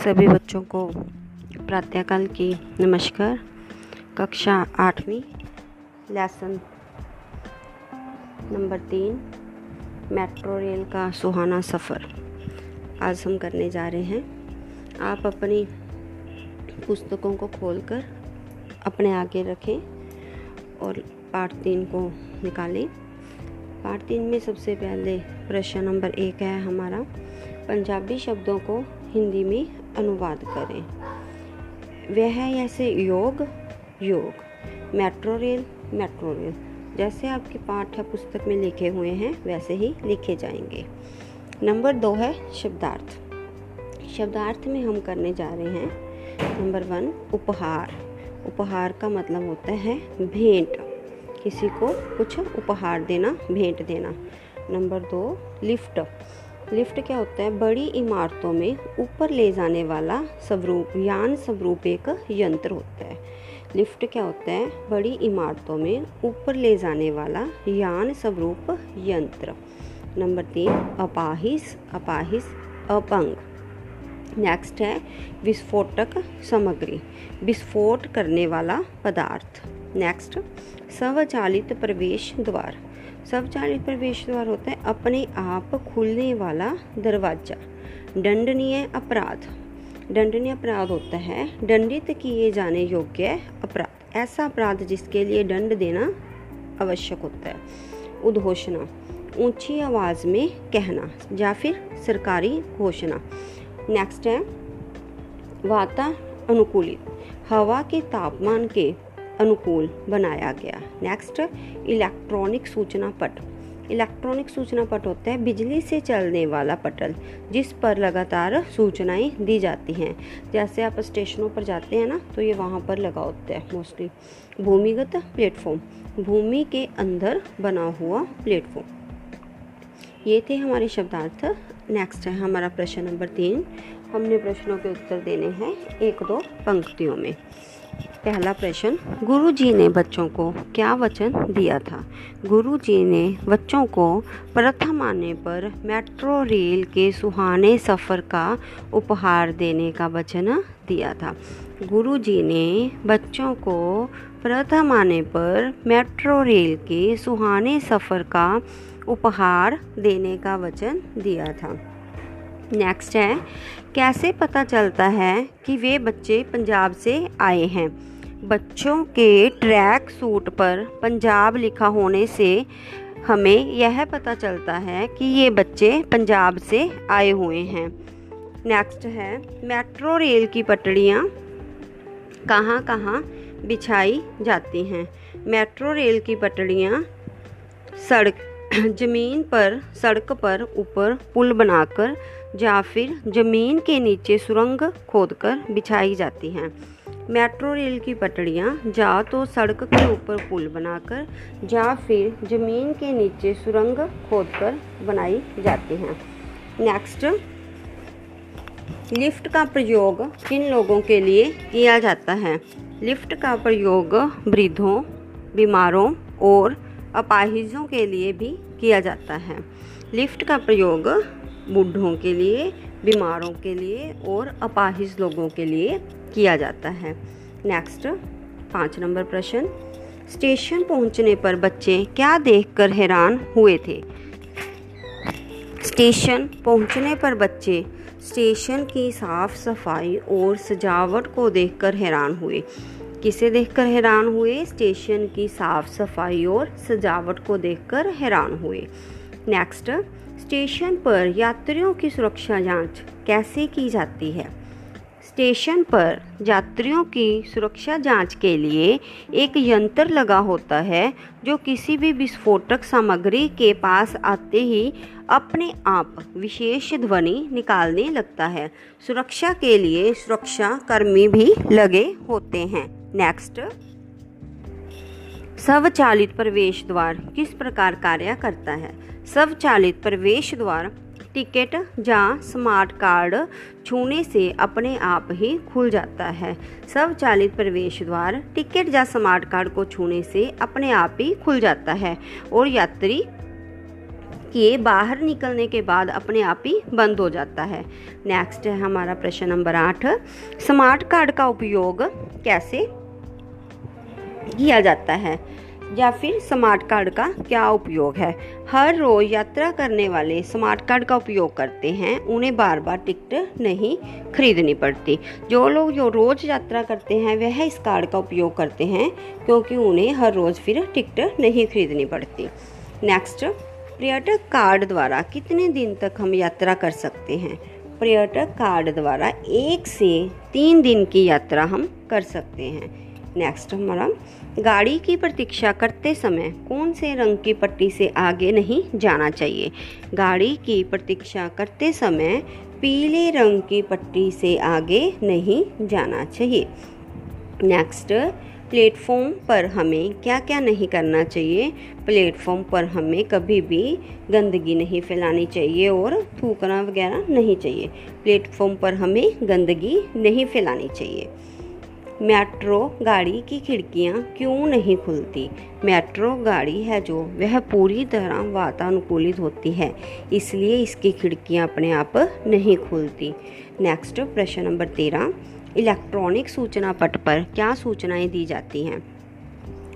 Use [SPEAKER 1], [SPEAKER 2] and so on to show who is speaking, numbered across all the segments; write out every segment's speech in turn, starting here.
[SPEAKER 1] सभी बच्चों को प्रातःकाल की नमस्कार। कक्षा आठवीं लेसन नंबर तीन मेट्रो रेल का सुहाना सफ़र। आज हम करने जा रहे हैं, आप अपनी पुस्तकों को खोलकर अपने आगे रखें और पार्ट तीन को निकालें। पार्ट तीन में सबसे पहले प्रश्न नंबर एक है हमारा, पंजाबी शब्दों को हिंदी में अनुवाद करें। वह है ऐसे yoga yoga metro rail metro rail जैसे आपके पाठ्य पुस्तक में लिखे हुए हैं, वैसे ही लिखे जाएँगे। नंबर दो है शब्दार्थ। शब्दार्थ में हम करने जा रहे हैं, नंबर वन, उपहार। उपहार का मतलब होता है भेंट। किसी को कुछ उपहार देना, भेंट देना। नंबर दो, लिफ्ट। लिफ्ट क्या होता है? बड़ी इमारतों में ऊपर ले जाने वाला स्वरूप, यान स्वरूप एक यंत्र होता है। लिफ्ट क्या होता है? बड़ी इमारतों में ऊपर ले जाने वाला यान स्वरूप यंत्र। नंबर तीन, अपाहिस अपाहिस, अपंग। नेक्स्ट है, विस्फोटक सामग्री, विस्फोट करने वाला पदार्थ। नेक्स्ट स्वचालित प्रवेश द्वार। स्वचालित प्रवेश द्वार होता है। अपने आप खुलने वाला दरवाज़ा। दंडनीय अपराध। दंडनीय अपराध होता है। दंडित किए जाने योग्य अपराध। ऐसा अपराध जिसके लिए दंड देना आवश्यक होता है। उद्घोषणा। ऊँची आवाज़ में कहना या फिर सरकारी घोषणा। नेक्स्ट है। वाता अनुकूलित हवा के तापमान के अनुकूल बनाया गया। नेक्स्ट इलेक्ट्रॉनिक सूचना पट। इलेक्ट्रॉनिक सूचना पट होता है, बिजली से चलने वाला पटल, जिस पर लगातार सूचनाएँ दी जाती हैं। जैसे आप स्टेशनों पर जाते हैं ना तो ये वहाँ पर लगा होता है मोस्टली भूमिगत प्लेटफॉर्म भूमि के अंदर बना हुआ प्लेटफॉर्म ये थे हमारे शब्दार्थ। नेक्स्ट है हमारा प्रश्न नंबर तीन। हमने प्रश्नों के उत्तर देने हैं एक दो पंक्तियों में। पहला प्रश्न गुरु जी ने बच्चों को क्या वचन दिया था? गुरु जी ने बच्चों को प्रथम आने पर मेट्रो रेल के सुहाने सफ़र का उपहार देने का वचन दिया था। गुरु जी ने बच्चों को प्रथम आने पर मेट्रो रेल के सुहाने सफ़र का उपहार देने का वचन दिया था। नेक्स्ट है, कैसे पता चलता है कि वे बच्चे पंजाब से आए हैं? बच्चों के ट्रैक सूट पर पंजाब लिखा होने से हमें यह पता चलता है कि ये बच्चे पंजाब से आए हुए हैं। नेक्स्ट है मेट्रो रेल की पटड़ियाँ कहाँ कहाँ बिछाई जाती हैं? मेट्रो रेल की पटड़ियाँ सड़क ज़मीन पर, सड़क पर ऊपर पुल बनाकर या फिर ज़मीन के नीचे सुरंग खोदकर बिछाई जाती हैं। मेट्रो रेल की पटड़ियाँ या तो सड़क के ऊपर पुल बनाकर या फिर ज़मीन के नीचे सुरंग खोदकर बनाई जाती हैं। नेक्स्ट लिफ्ट का प्रयोग किन लोगों के लिए किया जाता है? लिफ्ट का प्रयोग वृद्धों, बीमारों और अपाहिजों के लिए भी किया जाता है। लिफ्ट का प्रयोग बूढ़ों के लिए, बीमारों के लिए और अपाहिज लोगों के लिए किया जाता है। नेक्स्ट पाँच नंबर प्रश्न। स्टेशन पहुँचने पर बच्चे क्या देखकर हैरान हुए थे? स्टेशन पहुँचने पर बच्चे स्टेशन की साफ़ सफ़ाई और सजावट को देखकर हैरान हुए। किसे देखकर हैरान हुए? स्टेशन की साफ़ सफ़ाई और सजावट को देखकर हैरान हुए। नेक्स्ट स्टेशन पर यात्रियों की सुरक्षा जाँच कैसे की जाती है? स्टेशन पर यात्रियों की सुरक्षा जाँच के लिए एक यंत्र लगा होता है, जो किसी भी विस्फोटक सामग्री के पास आते ही अपने आप विशेष ध्वनि निकालने लगता है। सुरक्षा के लिए सुरक्षा कर्मी भी लगे होते हैं। नेक्स्ट स्वचालित प्रवेश द्वार किस प्रकार कार्य करता है? स्वचालित प्रवेश द्वार टिकट या स्मार्ट कार्ड छूने से अपने आप ही खुल जाता है। स्वचालित प्रवेश द्वार टिकट या स्मार्ट कार्ड को छूने से अपने आप ही खुल जाता है और यात्री के बाहर निकलने के बाद अपने आप ही बंद हो जाता है। नेक्स्ट है हमारा प्रश्न नंबर आठ। स्मार्ट कार्ड का उपयोग कैसे किया जाता है। या फिर स्मार्ट कार्ड का क्या उपयोग है? हर रोज यात्रा करने वाले स्मार्ट कार्ड का उपयोग करते हैं, उन्हें बार बार टिकट नहीं खरीदनी पड़ती। जो लोग जो रोज़ यात्रा करते हैं, वह इस कार्ड का उपयोग करते हैं, क्योंकि उन्हें हर रोज़ फिर टिकट नहीं खरीदनी पड़ती। नेक्स्ट, पर्यटक कार्ड द्वारा कितने दिन तक हम यात्रा कर सकते हैं? पर्यटक कार्ड द्वारा एक से तीन दिन की यात्रा हम कर सकते हैं। नेक्स्ट, हमारा गाड़ी की प्रतीक्षा करते समय कौन से रंग की पट्टी से आगे नहीं जाना चाहिए? गाड़ी की प्रतीक्षा करते समय पीले रंग की पट्टी से आगे नहीं जाना चाहिए। नेक्स्ट प्लेटफॉर्म पर हमें क्या क्या नहीं करना चाहिए? प्लेटफॉर्म पर हमें कभी भी गंदगी नहीं फैलानी चाहिए और थूकना वगैरह नहीं चाहिए। प्लेटफॉर्म पर हमें गंदगी नहीं फैलानी चाहिए। मेट्रो गाड़ी की खिड़कियाँ क्यों नहीं खुलती? मेट्रो गाड़ी है जो वह पूरी तरह वातानुकूलित होती है, इसलिए इसकी खिड़कियाँ अपने आप नहीं खुलती। नेक्स्ट प्रश्न नंबर तेरह। इलेक्ट्रॉनिक सूचना पट पर क्या सूचनाएँ दी जाती हैं?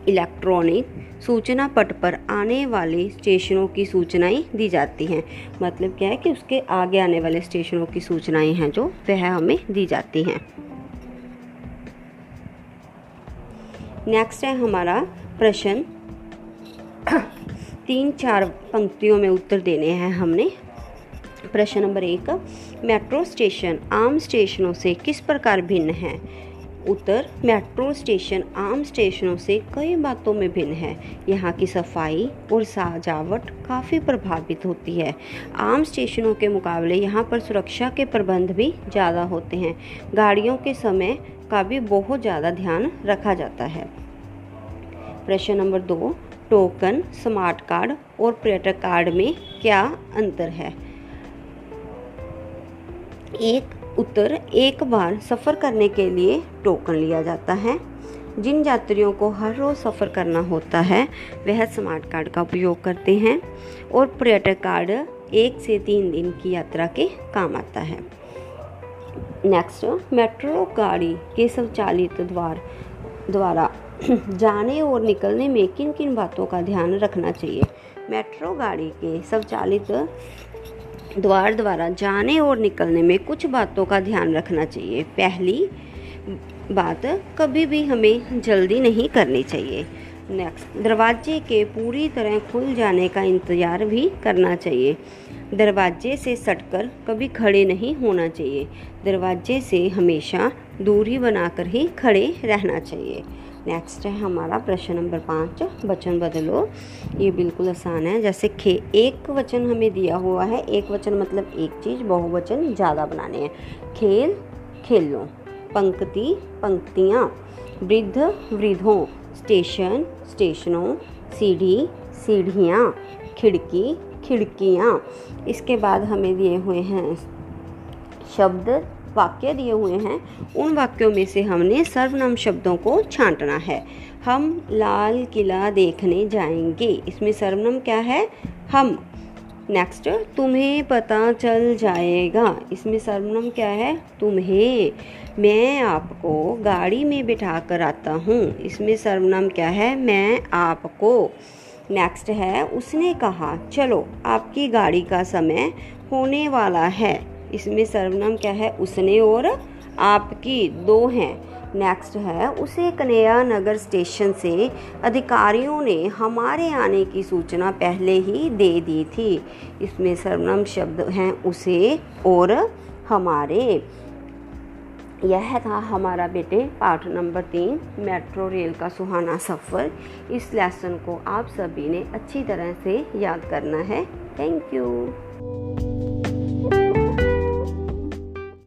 [SPEAKER 1] इलेक्ट्रॉनिक सूचना पट पर आने वाले स्टेशनों की सूचनाएँ दी जाती हैं। मतलब क्या है कि उसके आगे आने वाले स्टेशनों की सूचनाएँ हैं जो वह हमें दी जाती हैं। नेक्स्ट है हमारा प्रश्न। तीन चार पंक्तियों में उत्तर देने हैं हमने। प्रश्न नंबर एक, मेट्रो स्टेशन आम स्टेशनों से किस प्रकार भिन्न है? उत्तर, मेट्रो स्टेशन आम स्टेशनों से कई बातों में भिन्न है। यहाँ की सफ़ाई और सजावट काफ़ी प्रभावित होती है। आम स्टेशनों के मुकाबले यहाँ पर सुरक्षा के प्रबंध भी ज़्यादा होते हैं। गाड़ियों के समय का भी बहुत ज़्यादा ध्यान रखा जाता है। प्रश्न नंबर दो, टोकन, स्मार्ट कार्ड और पर्यटक कार्ड में क्या अंतर है? एक, उत्तर, एक बार सफ़र करने के लिए टोकन लिया जाता है। जिन यात्रियों को हर रोज़ सफ़र करना होता है, वह स्मार्ट कार्ड का उपयोग करते हैं और पर्यटक कार्ड एक से तीन दिन की यात्रा के काम आता है। नेक्स्ट, मेट्रो गाड़ी के स्वचालित द्वार, द्वारा जाने और निकलने में किन किन बातों का ध्यान रखना चाहिए? मेट्रो गाड़ी के स्वचालित द्वार द्वारा जाने और निकलने में कुछ बातों का ध्यान रखना चाहिए। पहली बात, कभी भी हमें जल्दी नहीं करनी चाहिए। नेक्स्ट दरवाजे के पूरी तरह खुल जाने का इंतज़ार भी करना चाहिए। दरवाजे से सटकर कभी खड़े नहीं होना चाहिए। दरवाजे से हमेशा दूरी बनाकर ही खड़े रहना चाहिए। नेक्स्ट है हमारा प्रश्न नंबर पाँच, वचन बदलो। ये बिल्कुल आसान है। जैसे खे एक वचन हमें दिया हुआ है, एक वचन मतलब एक चीज़, बहुवचन ज़्यादा बनाने हैं। खेल, खेलो, पंक्ति, पंक्तियाँ, वृद्ध, वृद्धों स्टेशन, स्टेशनों, सीढ़ी, सीढ़ियाँ, खिड़की, खिड़कियाँ। इसके बाद हमें दिए हुए हैं शब्द, वाक्य दिए हुए हैं। उन वाक्यों में से हमने सर्वनाम शब्दों को छांटना है। हम लाल किला देखने जाएँगे। इसमें सर्वनाम क्या है? हम। नेक्स्ट तुम्हें पता चल जाएगा। इसमें सर्वनाम क्या है? तुम्हें। मैं आपको गाड़ी में बिठा कर आता हूँ। इसमें सर्वनाम क्या है? मैं आपको। नेक्स्ट है, उसने कहा, चलो, आपकी गाड़ी का समय होने वाला है। इसमें सर्वनाम क्या है? उसने और आपकी। दो हैं। नेक्स्ट है, उसे कन्या नगर स्टेशन से अधिकारियों ने हमारे आने की सूचना पहले ही दे दी थी। इसमें सर्वनाम शब्द हैं उसे और हमारे। यह था हमारा बेटे, पाठ नंबर तीन, मेट्रो रेल का सुहाना सफ़र। इस लेसन को आप सभी ने अच्छी तरह से याद करना है। Thank you